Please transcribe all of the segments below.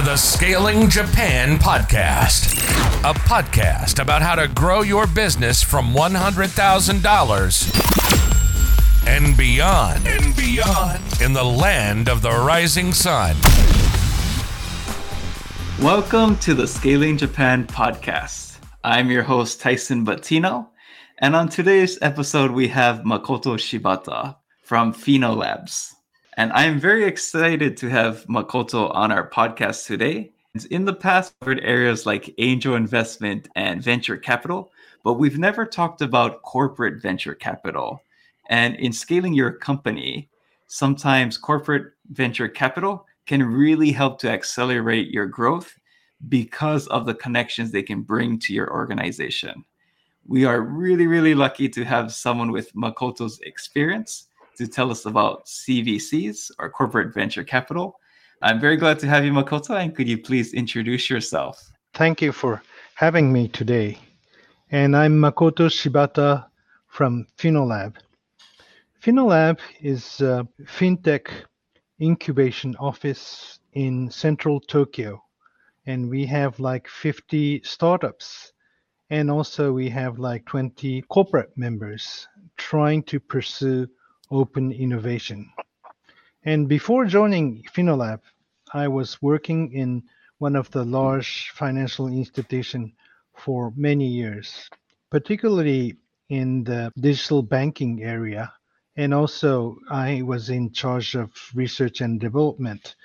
to the Scaling Japan podcast, a podcast about how to grow your business from $100,000 and beyond and beyond in the land of the rising sun. Welcome to the Scaling Japan podcast. I'm your host, Tyson Batino. And on today's episode, we have Makoto Shibata from Finolabs. And I am very excited to have Makoto on our podcast today. In the past, we've covered areas like angel investment and venture capital, but we've never talked about corporate venture capital. And in scaling your company, sometimes corporate venture capital can really help to accelerate your growth because of the connections they can bring to your organization. We are really, really lucky to have someone with Makoto's experience to tell us about CVCs or corporate venture capital. I'm very glad to have you, Makoto, and could you please introduce yourself? Thank you for having me today. And I'm Makoto Shibata from Finolab. Finolab is a fintech incubation office in central Tokyo. And we have like 50 startups. And also, we have like 20 corporate members trying to pursue open innovation. And before joining Finolab, I was working in one of the large financial institutions for many years, particularly in the digital banking area. And also, I was in charge of research and development.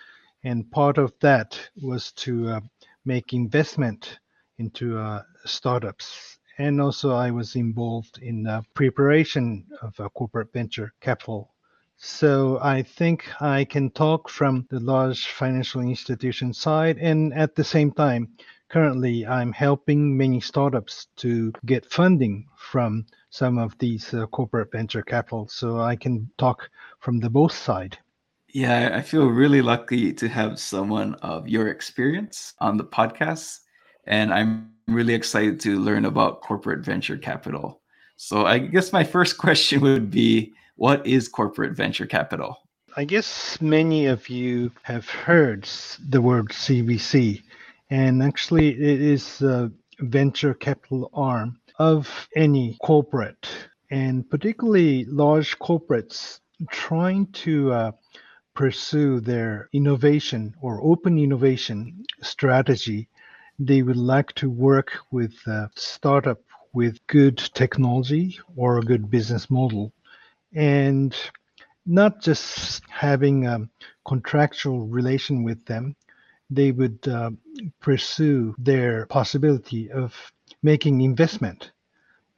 And part of that was to uh, make investment into uh, startups and also I was involved in the preparation of a corporate venture capital. So I think I can talk from the large financial institution side, and at the same time, currently I'm helping many startups to get funding from some of these uh, corporate venture capital. So I can talk from the both side. Yeah, I feel really lucky to have someone of your experience on the podcast, and I'm really excited to learn about corporate venture capital. So I guess my first question would be what is corporate venture capital? I guess many of you have heard the word CVC, and actually, it is a venture capital arm of any corporate, and particularly large corporates trying to uh, pursue their innovation or open innovation strategy they would like to work with a startup with good technology or a good business model. And not just having a contractual relation with them they would uh, pursue their possibility of making investment.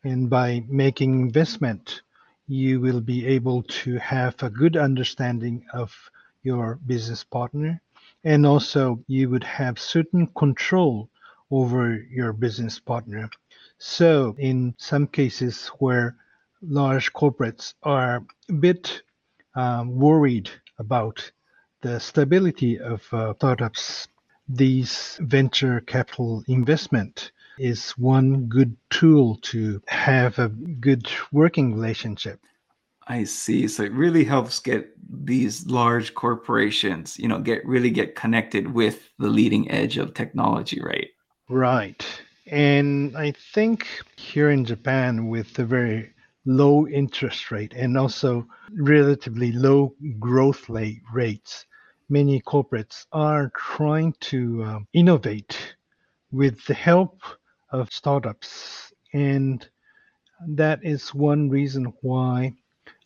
And by making investment you will be able to have a good understanding of your business partner and also you would have certain control over your business partner. So, in some cases where large corporates are a bit um, worried about the stability of uh, startups, these venture capital investment is one good tool to have a good working relationship. I see. So it really helps get these large corporations, you know, get really get connected with the leading edge of technology, right? Right. And I think here in Japan, with the very low interest rate and also relatively low growth rate rates, many corporates are trying to uh, innovate with the help of startups. And that is one reason why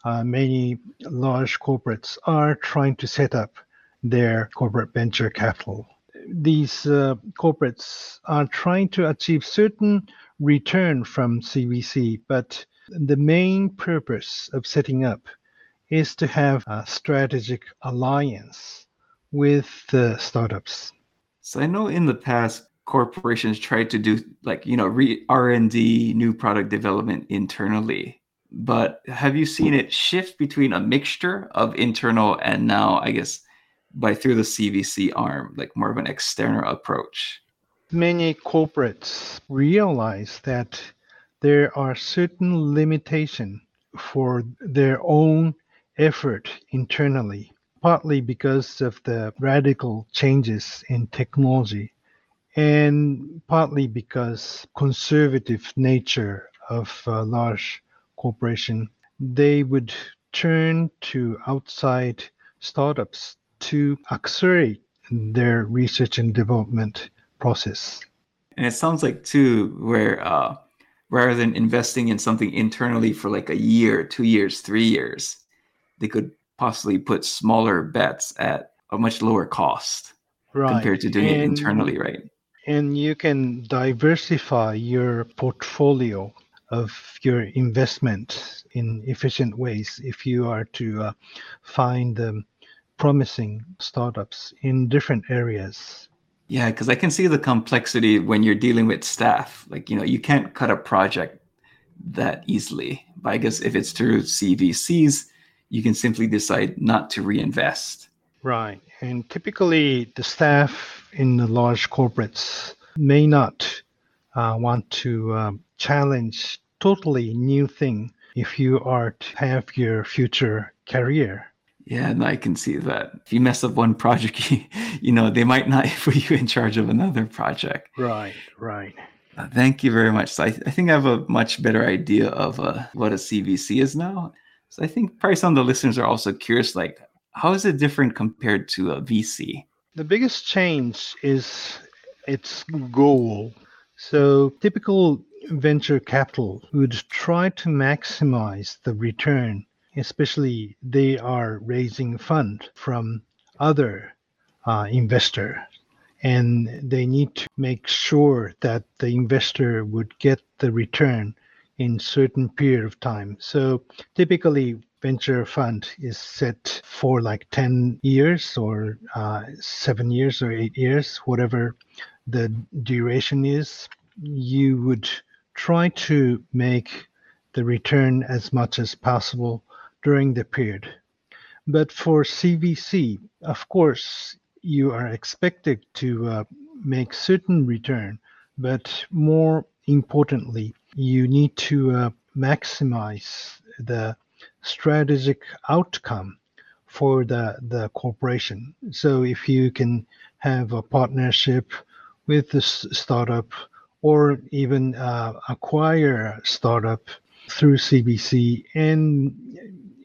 uh, many large corporates are trying to set up their corporate venture capital. These uh, corporates are trying to achieve certain return from CVC, but the main purpose of setting up is to have a strategic alliance with the startups. So I know in the past corporations tried to do like you know re- R&D new product development internally but have you seen it shift between a mixture of internal and now i guess by through the cvc arm like more of an external approach? Many corporates realize that there are certain limitations for their own effort internally partly because of the radical changes in technology and partly because conservative nature of a large corporation they would turn to outside startups to accelerate their research and development process and it sounds like too where uh, rather than investing in something internally for like a year two years three years they could possibly put smaller bets at a much lower cost right. compared to doing and, it internally right and you can diversify your portfolio of your investment in efficient ways if you are to uh, find um, promising startups in different areas. Yeah, because I can see the complexity when you're dealing with staff. Like, you know, you can't cut a project that easily. But I guess if it's through CVCs, you can simply decide not to reinvest. Right. And typically, the staff in the large corporates may not uh, want to um, challenge totally new thing if you are to have your future career. Yeah, and I can see that. If you mess up one project, you, you know, they might not put you in charge of another project. Right, right. Uh, thank you very much. So I, I, think I have a much better idea of uh, what a CVC is now. So I think probably some of the listeners are also curious, like, how is it different compared to a VC? The biggest change is its goal. So typical venture capital would try to maximize the return, especially they are raising fund from other uh, investor. And they need to make sure that the investor would get the return in certain period of time. So typically venture fund is set for like 10 years or uh, 7 years or 8 years whatever the duration is. You would try to make the return as much as possible during the period. But for CVC, of course, you are expected to uh, make certain return, but more importantly, you need to uh, maximize the strategic outcome for the, the corporation. So if you can have a partnership with the startup or even uh, acquire a startup through CVC and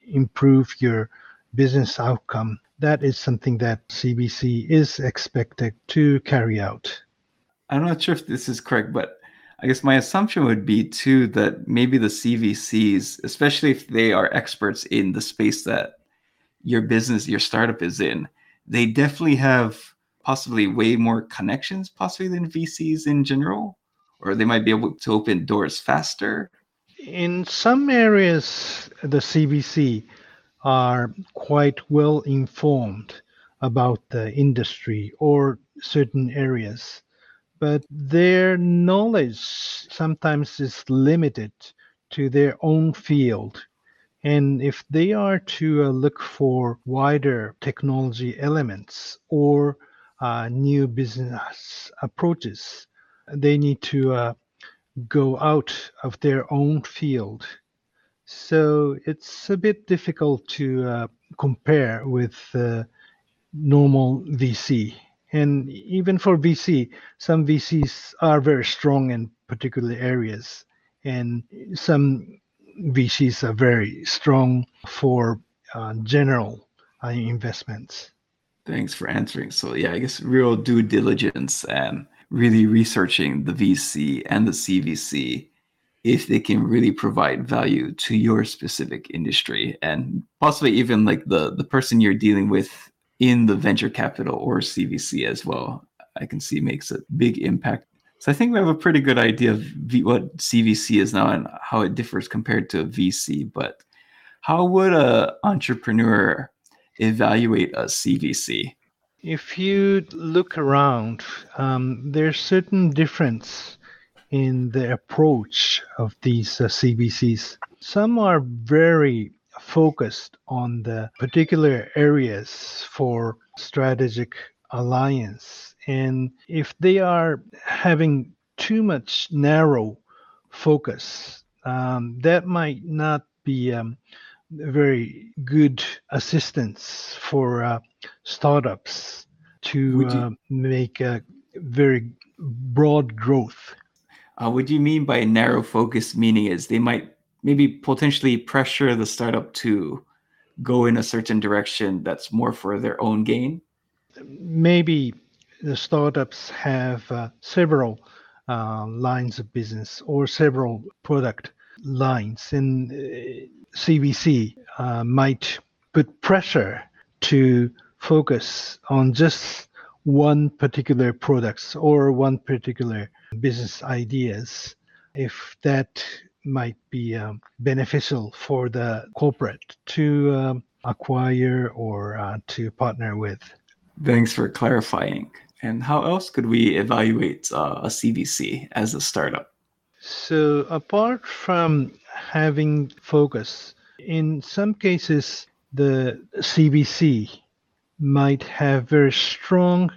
improve your business outcome. That is something that CVC is expected to carry out. I'm not sure if this is correct, but I guess my assumption would be too that maybe the CVCs, especially if they are experts in the space that your business, your startup is in, they definitely have possibly way more connections, possibly than VCs in general or they might be able to open doors faster? In some areas, the CVC are quite well informed about the industry or certain areas, but their knowledge sometimes is limited to their own field. And if they are to uh, look for wider technology elements or uh, new business approaches, they need to uh, go out of their own field. So it's a bit difficult to uh, compare with uh, normal VC. And even for VC, some VCs are very strong in particular areas, and some VCs are very strong for uh, general uh, investments. Thanks for answering. So yeah, I guess real due diligence and really researching the VC and the CVC if they can really provide value to your specific industry and possibly even like the the person you're dealing with in the venture capital or CVC as well. I can see makes a big impact. So I think we have a pretty good idea of v- what CVC is now and how it differs compared to a VC. But how would a entrepreneur evaluate a CVC? If you look around, um, there's certain difference in the approach of these uh, CVCs. Some are very focused on the particular areas for strategic alliance. And if they are having too much narrow focus, um, that might not be um, very good assistance for uh, startups to uh, make a very broad growth. Uh, what do you mean by narrow focus? Meaning is they might maybe potentially pressure the startup to go in a certain direction that's more for their own gain? Maybe the startups have uh, several uh, lines of business or several product lines, and CVC uh, might put pressure to focus on just one particular products or one particular business ideas if that might be um, beneficial for the corporate to um, acquire or uh, to partner with. Thanks for clarifying. And how else could we evaluate uh, a CVC as a startup? So, apart from having focus, in some cases, the CVC might have very strong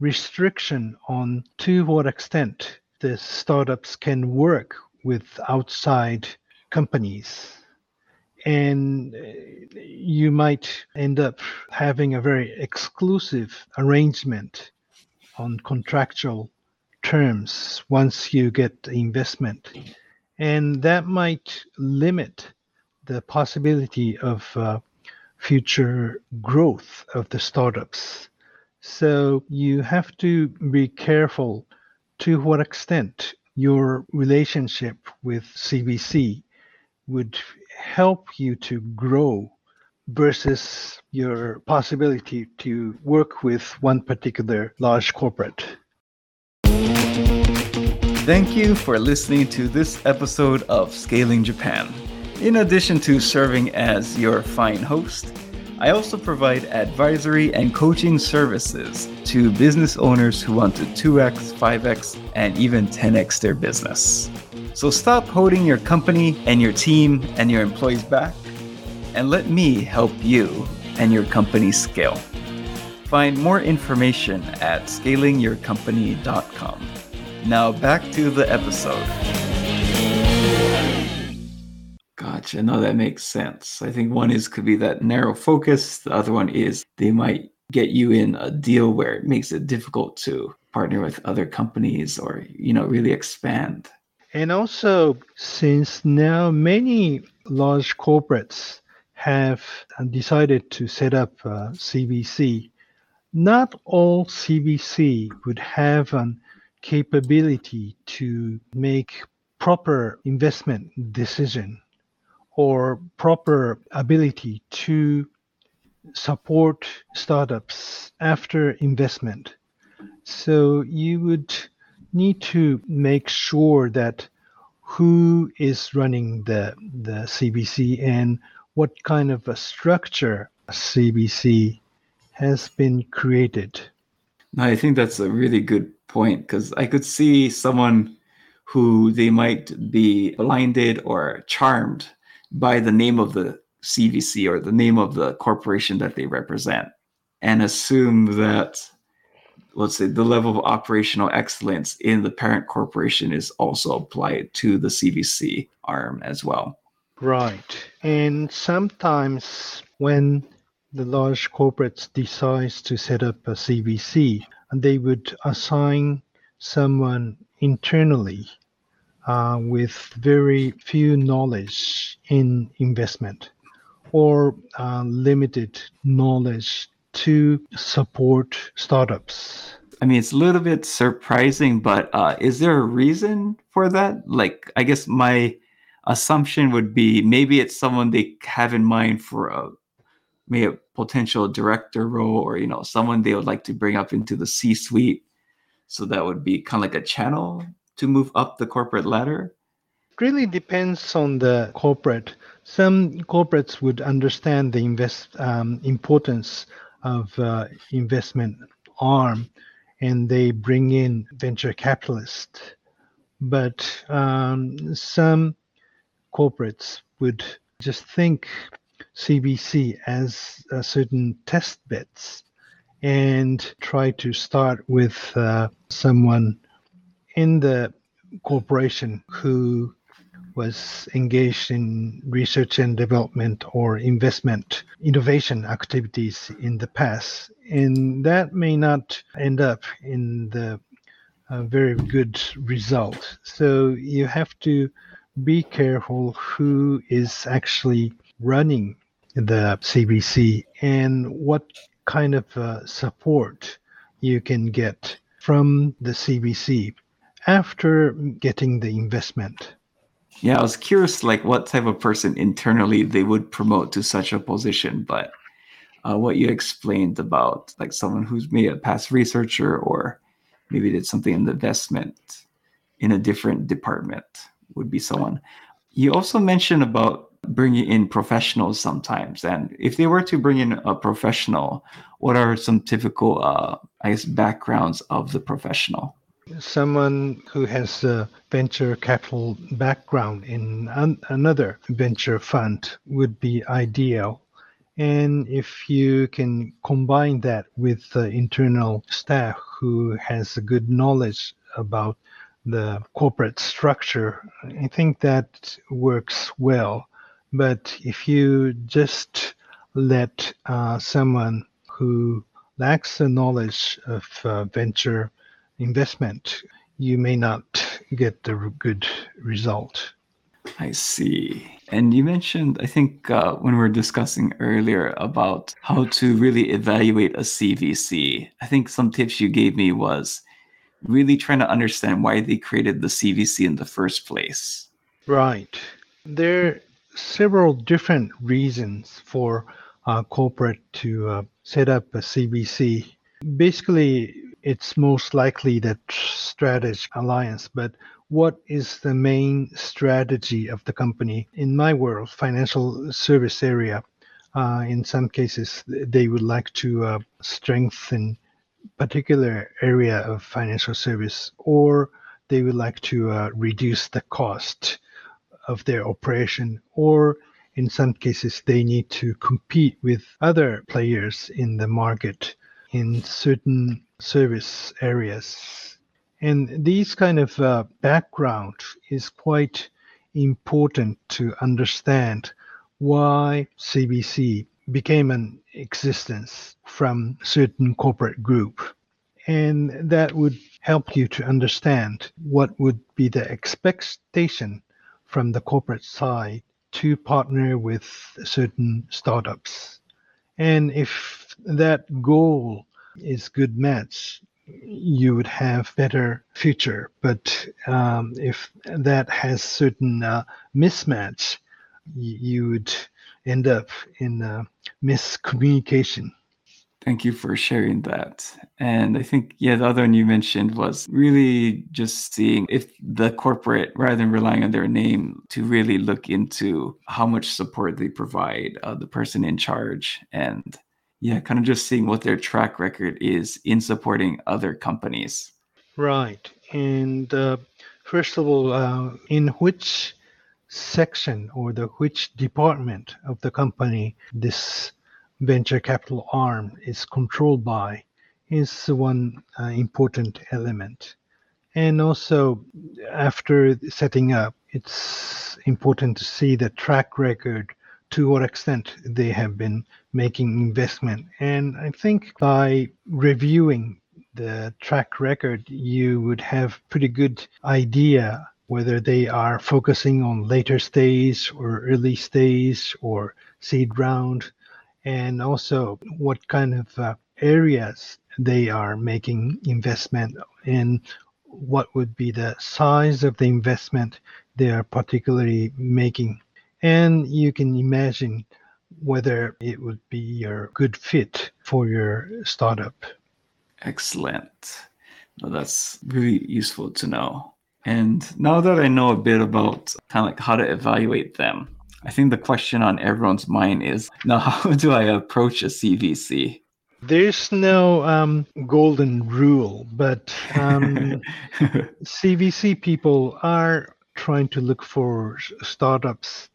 restriction on to what extent the startups can work with outside companies. And uh, you might end up having a very exclusive arrangement on contractual terms once you get investment and that might limit the possibility of uh, future growth of the startups so you have to be careful to what extent your relationship with CVC would help you to grow versus your possibility to work with one particular large corporate. Thank you for listening to this episode of Scaling Japan. In addition to serving as your fine host, I also provide advisory and coaching services to business owners who want to 2x, 5x, and even 10x their business. So stop holding your company and your team and your employees back and let me help you and your company scale. Find more information at scalingyourcompany.com. Now back to the episode. Gotcha. No, that makes sense. I think one is could be that narrow focus. The other one is they might get you in a deal where it makes it difficult to partner with other companies or you know really expand and also, since now many large corporates have decided to set up uh, CVC, not all CVC would have a capability to make proper investment decision or proper ability to support startups after investment. So you would need to make sure that who is running the the CVC and what kind of a structure CVC has been created. I think that's a really good point because I could see someone who they might be blinded or charmed by the name of the CVC or the name of the corporation that they represent and assume that let's say the level of operational excellence in the parent corporation is also applied to the CVC arm as well. Right. And sometimes when the large corporates decides to set up a CVC, and they would assign someone internally uh, with very few knowledge in investment or uh, limited knowledge to support startups? I mean, it's a little bit surprising, but uh, is there a reason for that? Like, I guess my assumption would be maybe it's someone they have in mind for a maybe a potential director role, or you know, someone they would like to bring up into the C-suite. So that would be kind of like a channel to move up the corporate ladder. It really depends on the corporate. Some corporates would understand the invest um, importance of uh, investment arm and they bring in venture capitalists. But um, some corporates would just think CVC as a certain test beds and try to start with uh, someone in the corporation who was engaged in research and development or investment innovation activities in the past. And that may not end up in the uh, very good result. So you have to be careful who is actually running the CVC and what kind of uh, support you can get from the CVC after getting the investment. Yeah, I was curious, like what type of person internally they would promote to such a position, but uh, what you explained about like someone who's maybe a past researcher or maybe did something in the investment in a different department would be someone. You also mentioned about bringing in professionals sometimes, and if they were to bring in a professional, what are some typical, uh, I guess, backgrounds of the professional? someone who has a venture capital background in an, another venture fund would be ideal. And if you can combine that with the internal staff who has a good knowledge about the corporate structure, I think that works well. But if you just let uh, someone who lacks the knowledge of uh, venture investment, you may not get the good result. I see. And you mentioned, I think, uh, when we were discussing earlier about how to really evaluate a CVC, I think some tips you gave me was really trying to understand why they created the CVC in the first place. Right. There several different reasons for a corporate to uh, set up a CVC. Basically, it's most likely that strategic alliance, but what is the main strategy of the company? In my world, financial service area, uh, in some cases, they would like to uh, strengthen particular area of financial service, or they would like to uh, reduce the cost of their operation, or in some cases, they need to compete with other players in the market in certain service areas. And these kind of uh, background is quite important to understand why CVC became an existence from certain corporate group. And that would help you to understand what would be the expectation from the corporate side to partner with certain startups. And if that goal is good match, you would have better future. But um, if that has certain uh, mismatch, you would end up in miscommunication. Thank you for sharing that. And I think, yeah, the other one you mentioned was really just seeing if the corporate, rather than relying on their name, to really look into how much support they provide uh, the person in charge and yeah, kind of just seeing what their track record is in supporting other companies. Right. And uh, first of all, uh, in which section or the which department of the company this venture capital arm is controlled by is one uh, important element. And also, after setting up, it's important to see the track record to what extent they have been making investment. And I think by reviewing the track record, you would have pretty good idea whether they are focusing on later stage or early stage or seed round, and also what kind of uh, areas they are making investment in, what would be the size of the investment they are particularly making and you can imagine whether it would be a good fit for your startup. Excellent. Well, that's really useful to know. And now that I know a bit about kind of like how to evaluate them, I think the question on everyone's mind is now how do I approach a CVC? There's no um, golden rule, but um, CVC people are trying to look for startups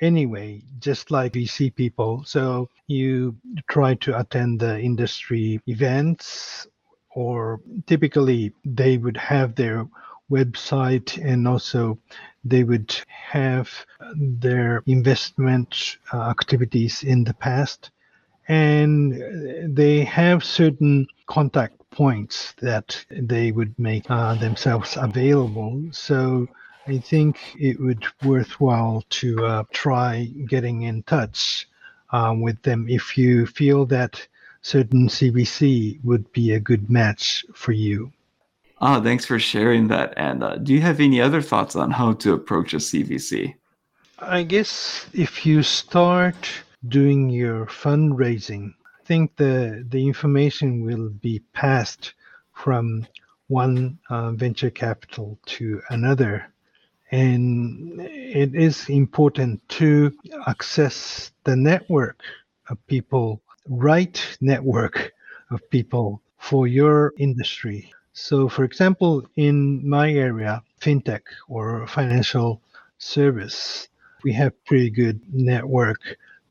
anyway, just like VC people. So you try to attend the industry events, or typically they would have their website and also they would have their investment uh, activities in the past. And they have certain contact points that they would make uh, themselves available. So i think it would worthwhile to uh, try getting in touch um, with them if you feel that certain cvc would be a good match for you Oh, thanks for sharing that. And uh, do you have any other thoughts on how to approach a CVC? I guess if you start doing your fundraising, I think the the information will be passed from one uh, venture capital to another, and it is important to access the network of people, right network of people for your industry so, for example, in my area, fintech or financial service, we have pretty good network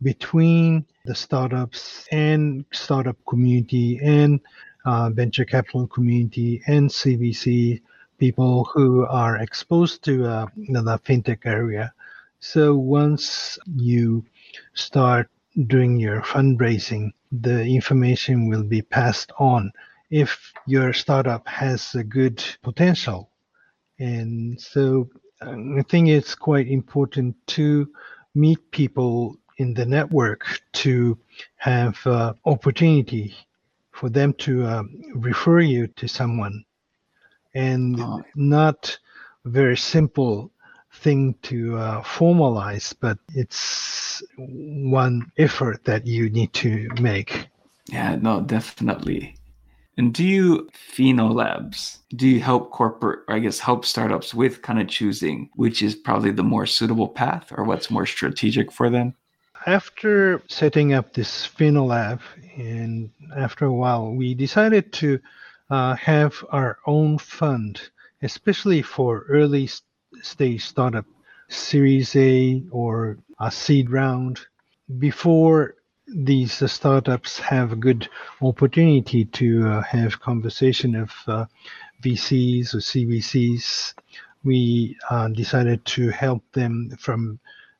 between the startups and startup community and uh, venture capital community and CVC people who are exposed to uh, the fintech area. So once you start doing your fundraising, the information will be passed on if your startup has a good potential. And so um, I think it's quite important to meet people in the network to have uh, opportunity for them to uh, refer you to someone and oh. not very simple thing to uh, formalize but it's one effort that you need to make yeah no definitely and do you, Finolabs, do you help corporate, or I guess help startups with kind of choosing which is probably the more suitable path or what's more strategic for them? After setting up this Finolab, and after a while, we decided to uh, have our own fund, especially for early stage startup, Series A or a seed round. Before these uh, startups have a good opportunity to uh, have conversation of uh, VCs or CVCs. We uh, decided to help them from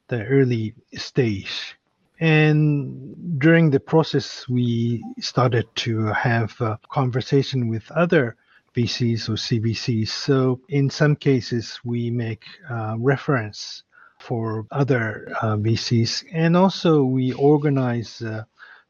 the early stage. And during the process, we started to have conversation with other VCs or CVCs. So in some cases, we make uh, reference for other uh, VCs. And also, we organize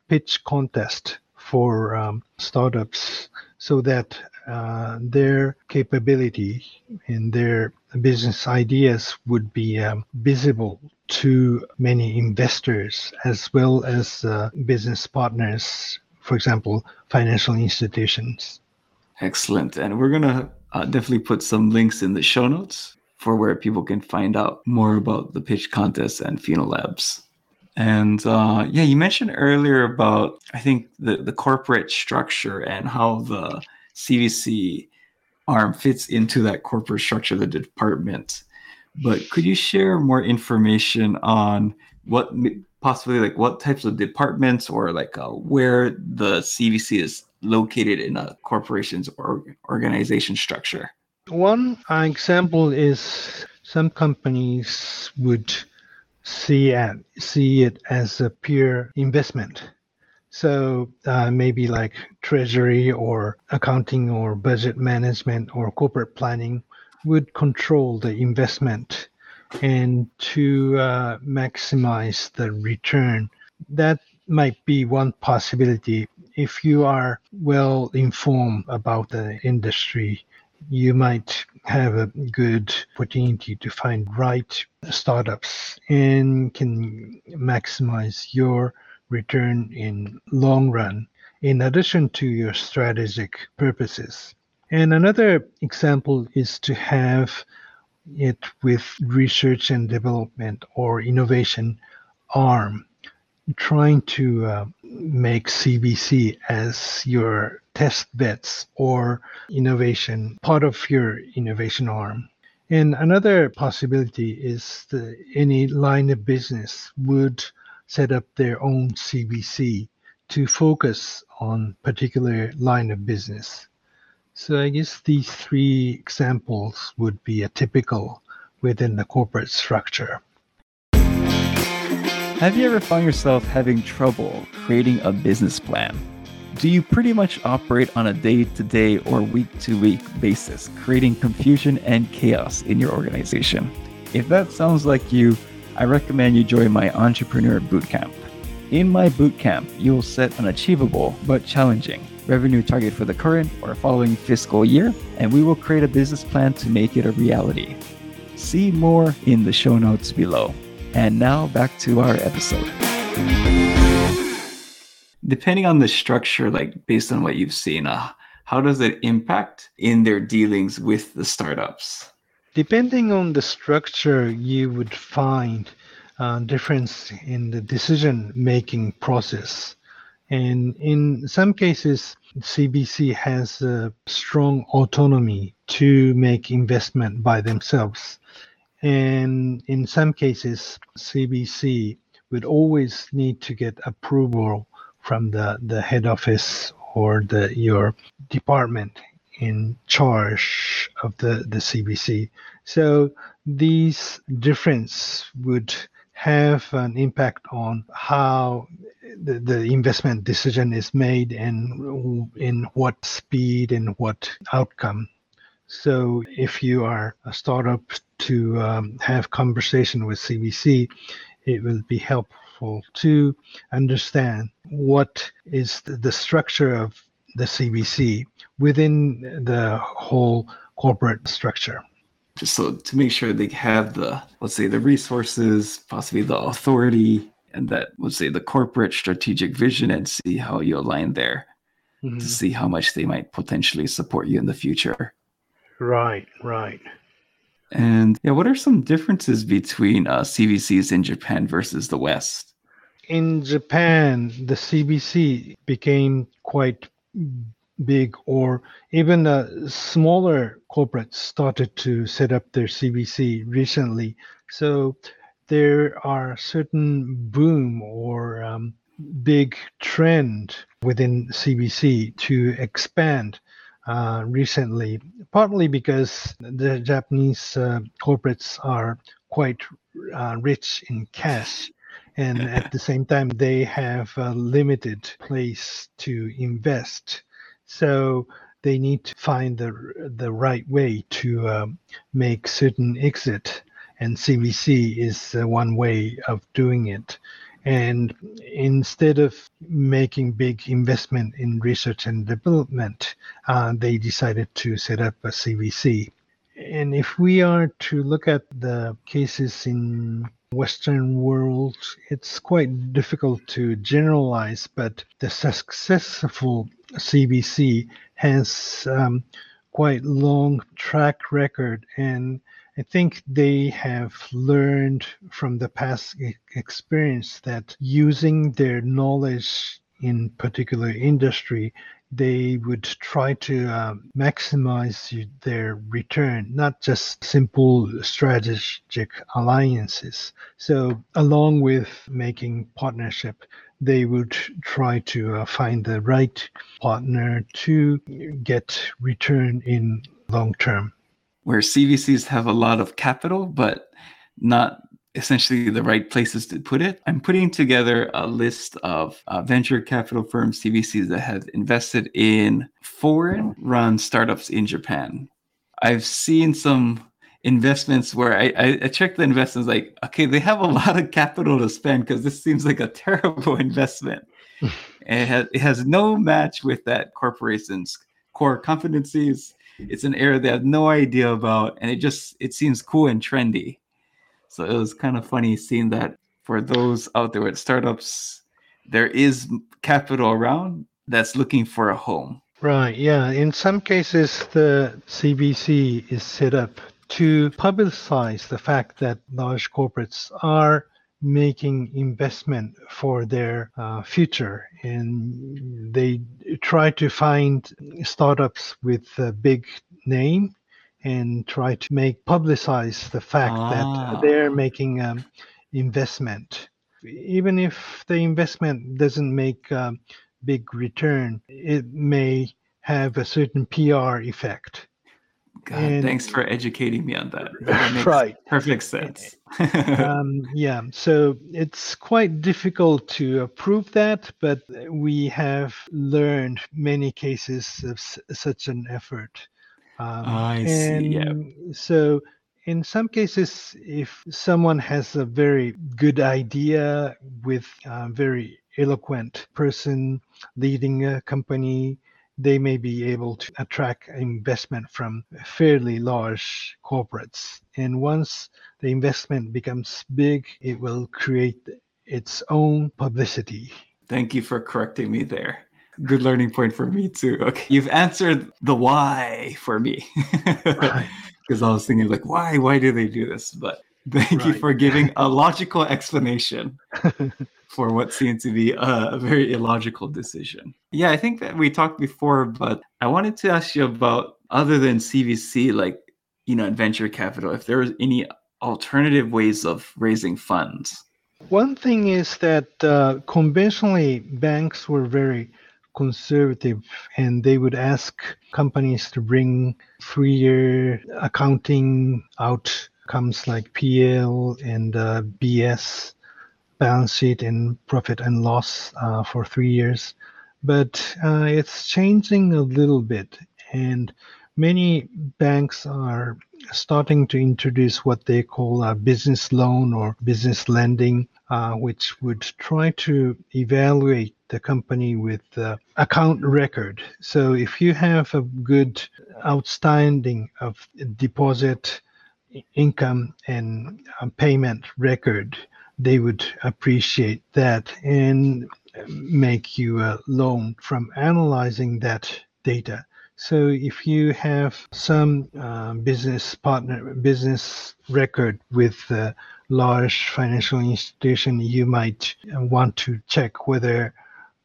pitch contest for um, startups so that uh, their capability and their business ideas would be um, visible to many investors as well as uh, business partners, for example, financial institutions. Excellent. And we're going to uh, definitely put some links in the show notes for where people can find out more about the pitch contest and Finolabs. And uh, yeah, you mentioned earlier about I think the the corporate structure and how the CVC arm fits into that corporate structure, the department. But could you share more information on what possibly like what types of departments or like uh, where the CVC is located in a corporation's or organization structure? One example is some companies would see at, see it as a pure investment. So uh, maybe like treasury or accounting or budget management or corporate planning would control the investment and to uh, maximize the return. That might be one possibility if you are well informed about the industry you might have a good opportunity to find right startups and can maximize your return in long run in addition to your strategic purposes. And another example is to have it with research and development or innovation arm trying to uh, make CVC as your test beds or innovation part of your innovation arm. And another possibility is that any line of business would set up their own CVC to focus on particular line of business. So I guess these three examples would be a typical within the corporate structure. Have you ever found yourself having trouble creating a business plan? Do you pretty much operate on a day to day or week to week basis, creating confusion and chaos in your organization? If that sounds like you, I recommend you join my Entrepreneur Bootcamp. In my bootcamp, you'll set an achievable but challenging revenue target for the current or following fiscal year, and we will create a business plan to make it a reality. See more in the show notes below. And now back to our episode. Depending on the structure, like based on what you've seen, uh, how does it impact in their dealings with the startups? Depending on the structure, you would find uh, difference in the decision making process. And in some cases, CVC has a strong autonomy to make investment by themselves. And in some cases, CVC would always need to get approval from the, the head office or the your department in charge of the, the CVC. So these difference would have an impact on how the, the investment decision is made and in what speed and what outcome. So if you are a startup to um, have conversation with CVC, it will be helpful to understand what is the structure of the CVC within the whole corporate structure. So to make sure they have the let's say the resources possibly the authority and that let's say the corporate strategic vision and see how you align there mm-hmm. to see how much they might potentially support you in the future. Right right and yeah what are some differences between uh, cvcs in japan versus the west in japan the cvc became quite big or even uh, smaller corporates started to set up their CVC recently. So there are certain boom or um, big trend within CVC to expand uh, recently, partly because the Japanese uh, corporates are quite uh, rich in cash. And at the same time, they have a limited place to invest so they need to find the the right way to um, make certain exit, and CVC is one way of doing it. And instead of making big investment in research and development, uh, they decided to set up a CVC. And if we are to look at the cases in Western world, it's quite difficult to generalize, but the successful CVC has um, quite long track record, and I think they have learned from the past experience that using their knowledge in particular industry they would try to uh, maximize their return, not just simple strategic alliances. So, along with making partnership, they would try to uh, find the right partner to get return in long term. Where CVCs have a lot of capital, but not essentially the right places to put it. I'm putting together a list of uh, venture capital firms, CVCs, that have invested in foreign run startups in Japan. I've seen some investments where I, I, I check the investments like, okay, they have a lot of capital to spend because this seems like a terrible investment. it, has, it has no match with that corporation's core competencies. It's an area they have no idea about, and it just it seems cool and trendy. So it was kind of funny seeing that for those out there with startups, there is capital around that's looking for a home. Right. Yeah. In some cases, the CVC is set up to publicize the fact that large corporates are making investment for their uh, future and they try to find startups with a big name and try to make publicize the fact ah. that they're making um, investment even if the investment doesn't make a big return it may have a certain PR effect. God, And- thanks for educating me on that. That makes Right. perfect sense. um, yeah, so it's quite difficult to prove that, but we have learned many cases of s- such an effort. Um, I see, yeah. So, in some cases, if someone has a very good idea with a very eloquent person leading a company, they may be able to attract investment from fairly large corporates. And once the investment becomes big, it will create its own publicity. Thank you for correcting me there. Good learning point for me too. Okay, you've answered the why for me. Right. Because I was thinking like, why? Why do they do this? But thank you for giving a logical explanation for what seemed to be a, a very illogical decision. Yeah, I think that we talked before, but I wanted to ask you about other than CVC, like you know, venture capital, if there was any alternative ways of raising funds. One thing is that uh, conventionally banks were very conservative and they would ask companies to bring three year accounting outcomes like PL and uh, BS, balance sheet and profit and loss uh, for three years. But uh, it's changing a little bit and many banks are starting to introduce what they call a business loan or business lending, uh, which would try to evaluate the company with uh, account record. So if you have a good outstanding of deposit, income, and uh, payment record, they would appreciate that and make you a loan from analyzing that data. So if you have some uh, business partner, business record with a large financial institution, you might want to check whether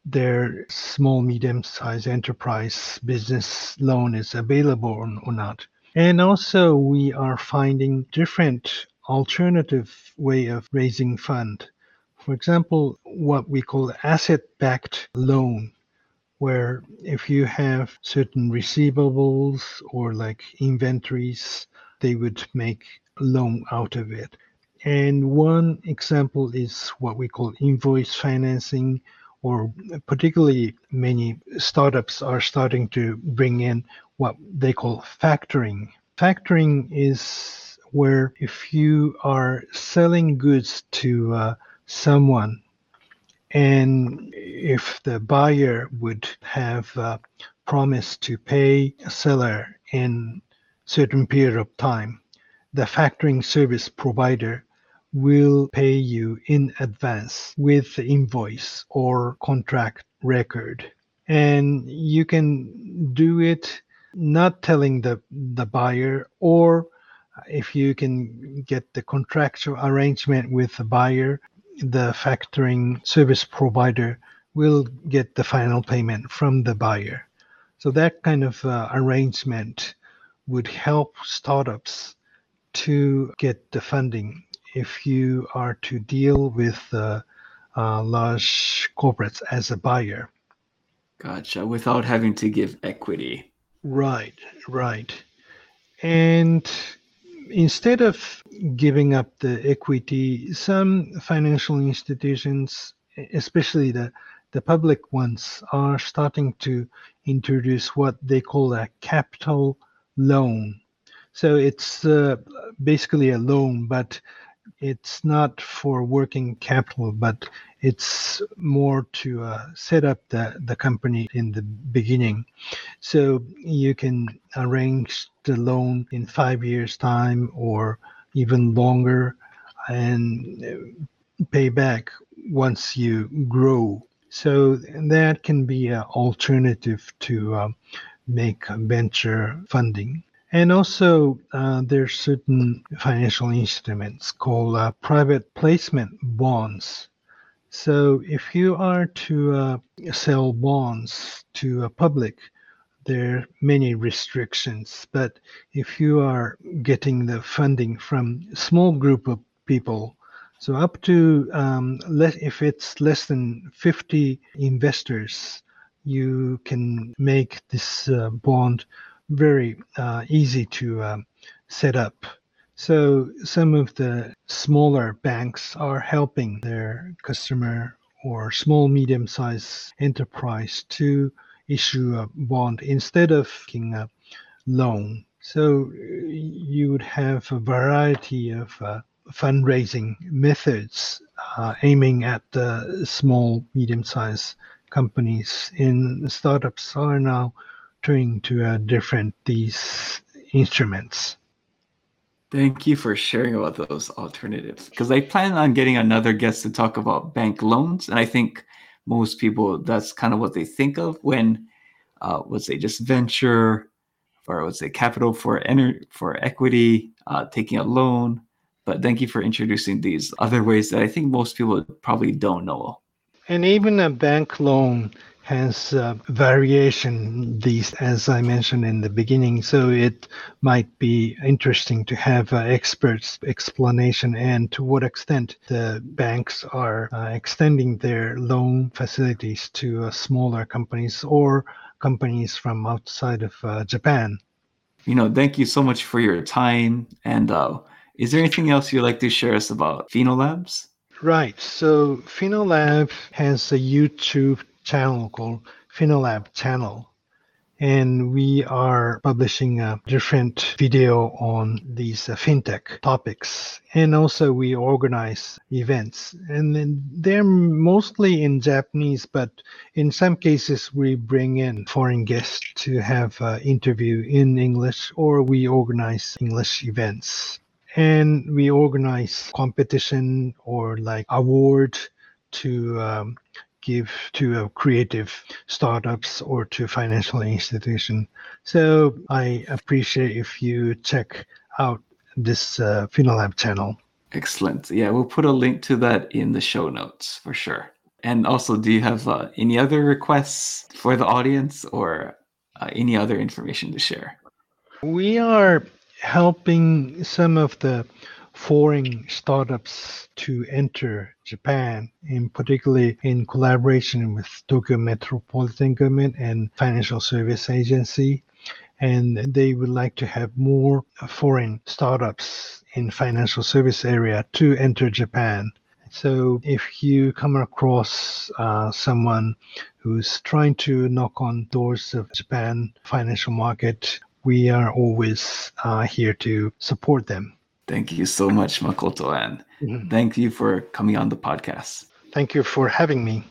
their small, medium-sized enterprise business loan is available or not. And also, we are finding different alternative way of raising fund. For example, what we call asset-backed loan where if you have certain receivables or like inventories, they would make loan out of it. And one example is what we call invoice financing, or particularly many startups are starting to bring in what they call factoring. Factoring is where if you are selling goods to uh, someone and if the buyer would have uh, promised to pay a seller in certain period of time, the factoring service provider will pay you in advance with the invoice or contract record. And you can do it not telling the, the buyer or if you can get the contractual arrangement with the buyer the factoring service provider will get the final payment from the buyer. So that kind of uh, arrangement would help startups to get the funding if you are to deal with uh, uh, large corporates as a buyer. Gotcha. Without having to give equity. Right, right. And instead of giving up the equity, some financial institutions, especially the, the public ones, are starting to introduce what they call a capital loan. So it's uh, basically a loan, but it's not for working capital, but it's more to uh, set up the, the company in the beginning. So you can arrange the loan in five years' time or even longer and uh, pay back once you grow. So that can be an alternative to uh, make venture funding. And also, uh, are certain financial instruments called uh, private placement bonds. So if you are to uh, sell bonds to a public, there are many restrictions. But if you are getting the funding from small group of people, so up to um, less, if it's less than 50 investors, you can make this uh, bond very uh, easy to um, set up. So some of the smaller banks are helping their customer or small medium sized enterprise to issue a bond instead of taking a loan. So you would have a variety of uh, fundraising methods uh, aiming at the small, medium-sized companies. And startups are now turning to uh, different these instruments. Thank you for sharing about those alternatives. Because I plan on getting another guest to talk about bank loans, and I think most people that's kind of what they think of when, uh, let's say, just venture, or let's say capital for ener- for equity, uh, taking a loan. But thank you for introducing these other ways that I think most people probably don't know. And even a bank loan has uh, variation these as i mentioned in the beginning. So it might be interesting to have uh, experts explanation and to what extent the banks are uh, extending their loan facilities to uh, smaller companies or companies from outside of uh, japan. You know thank you so much for your time and uh, is there anything else you'd like to share us about Finolabs Right. So Finolab has a YouTube channel called Finolab channel. And we are publishing a different video on these uh, fintech topics. And also we organize events. And then they're mostly in Japanese, but in some cases we bring in foreign guests to have an interview in English or we organize English events. And we organize competition or like award to um, give to a creative startups or to financial institution. So I appreciate if you check out this uh, Finolab channel. Excellent. Yeah, we'll put a link to that in the show notes for sure. And also, do you have uh, any other requests for the audience or uh, any other information to share? We are helping some of the foreign startups to enter Japan, in particularly in collaboration with Tokyo Metropolitan Government and Financial Service Agency. And they would like to have more foreign startups in financial service area to enter Japan. So if you come across uh, someone who's trying to knock on doors of Japan financial market, we are always uh, here to support them. Thank you so much, Makoto, and mm-hmm. thank you for coming on the podcast. Thank you for having me.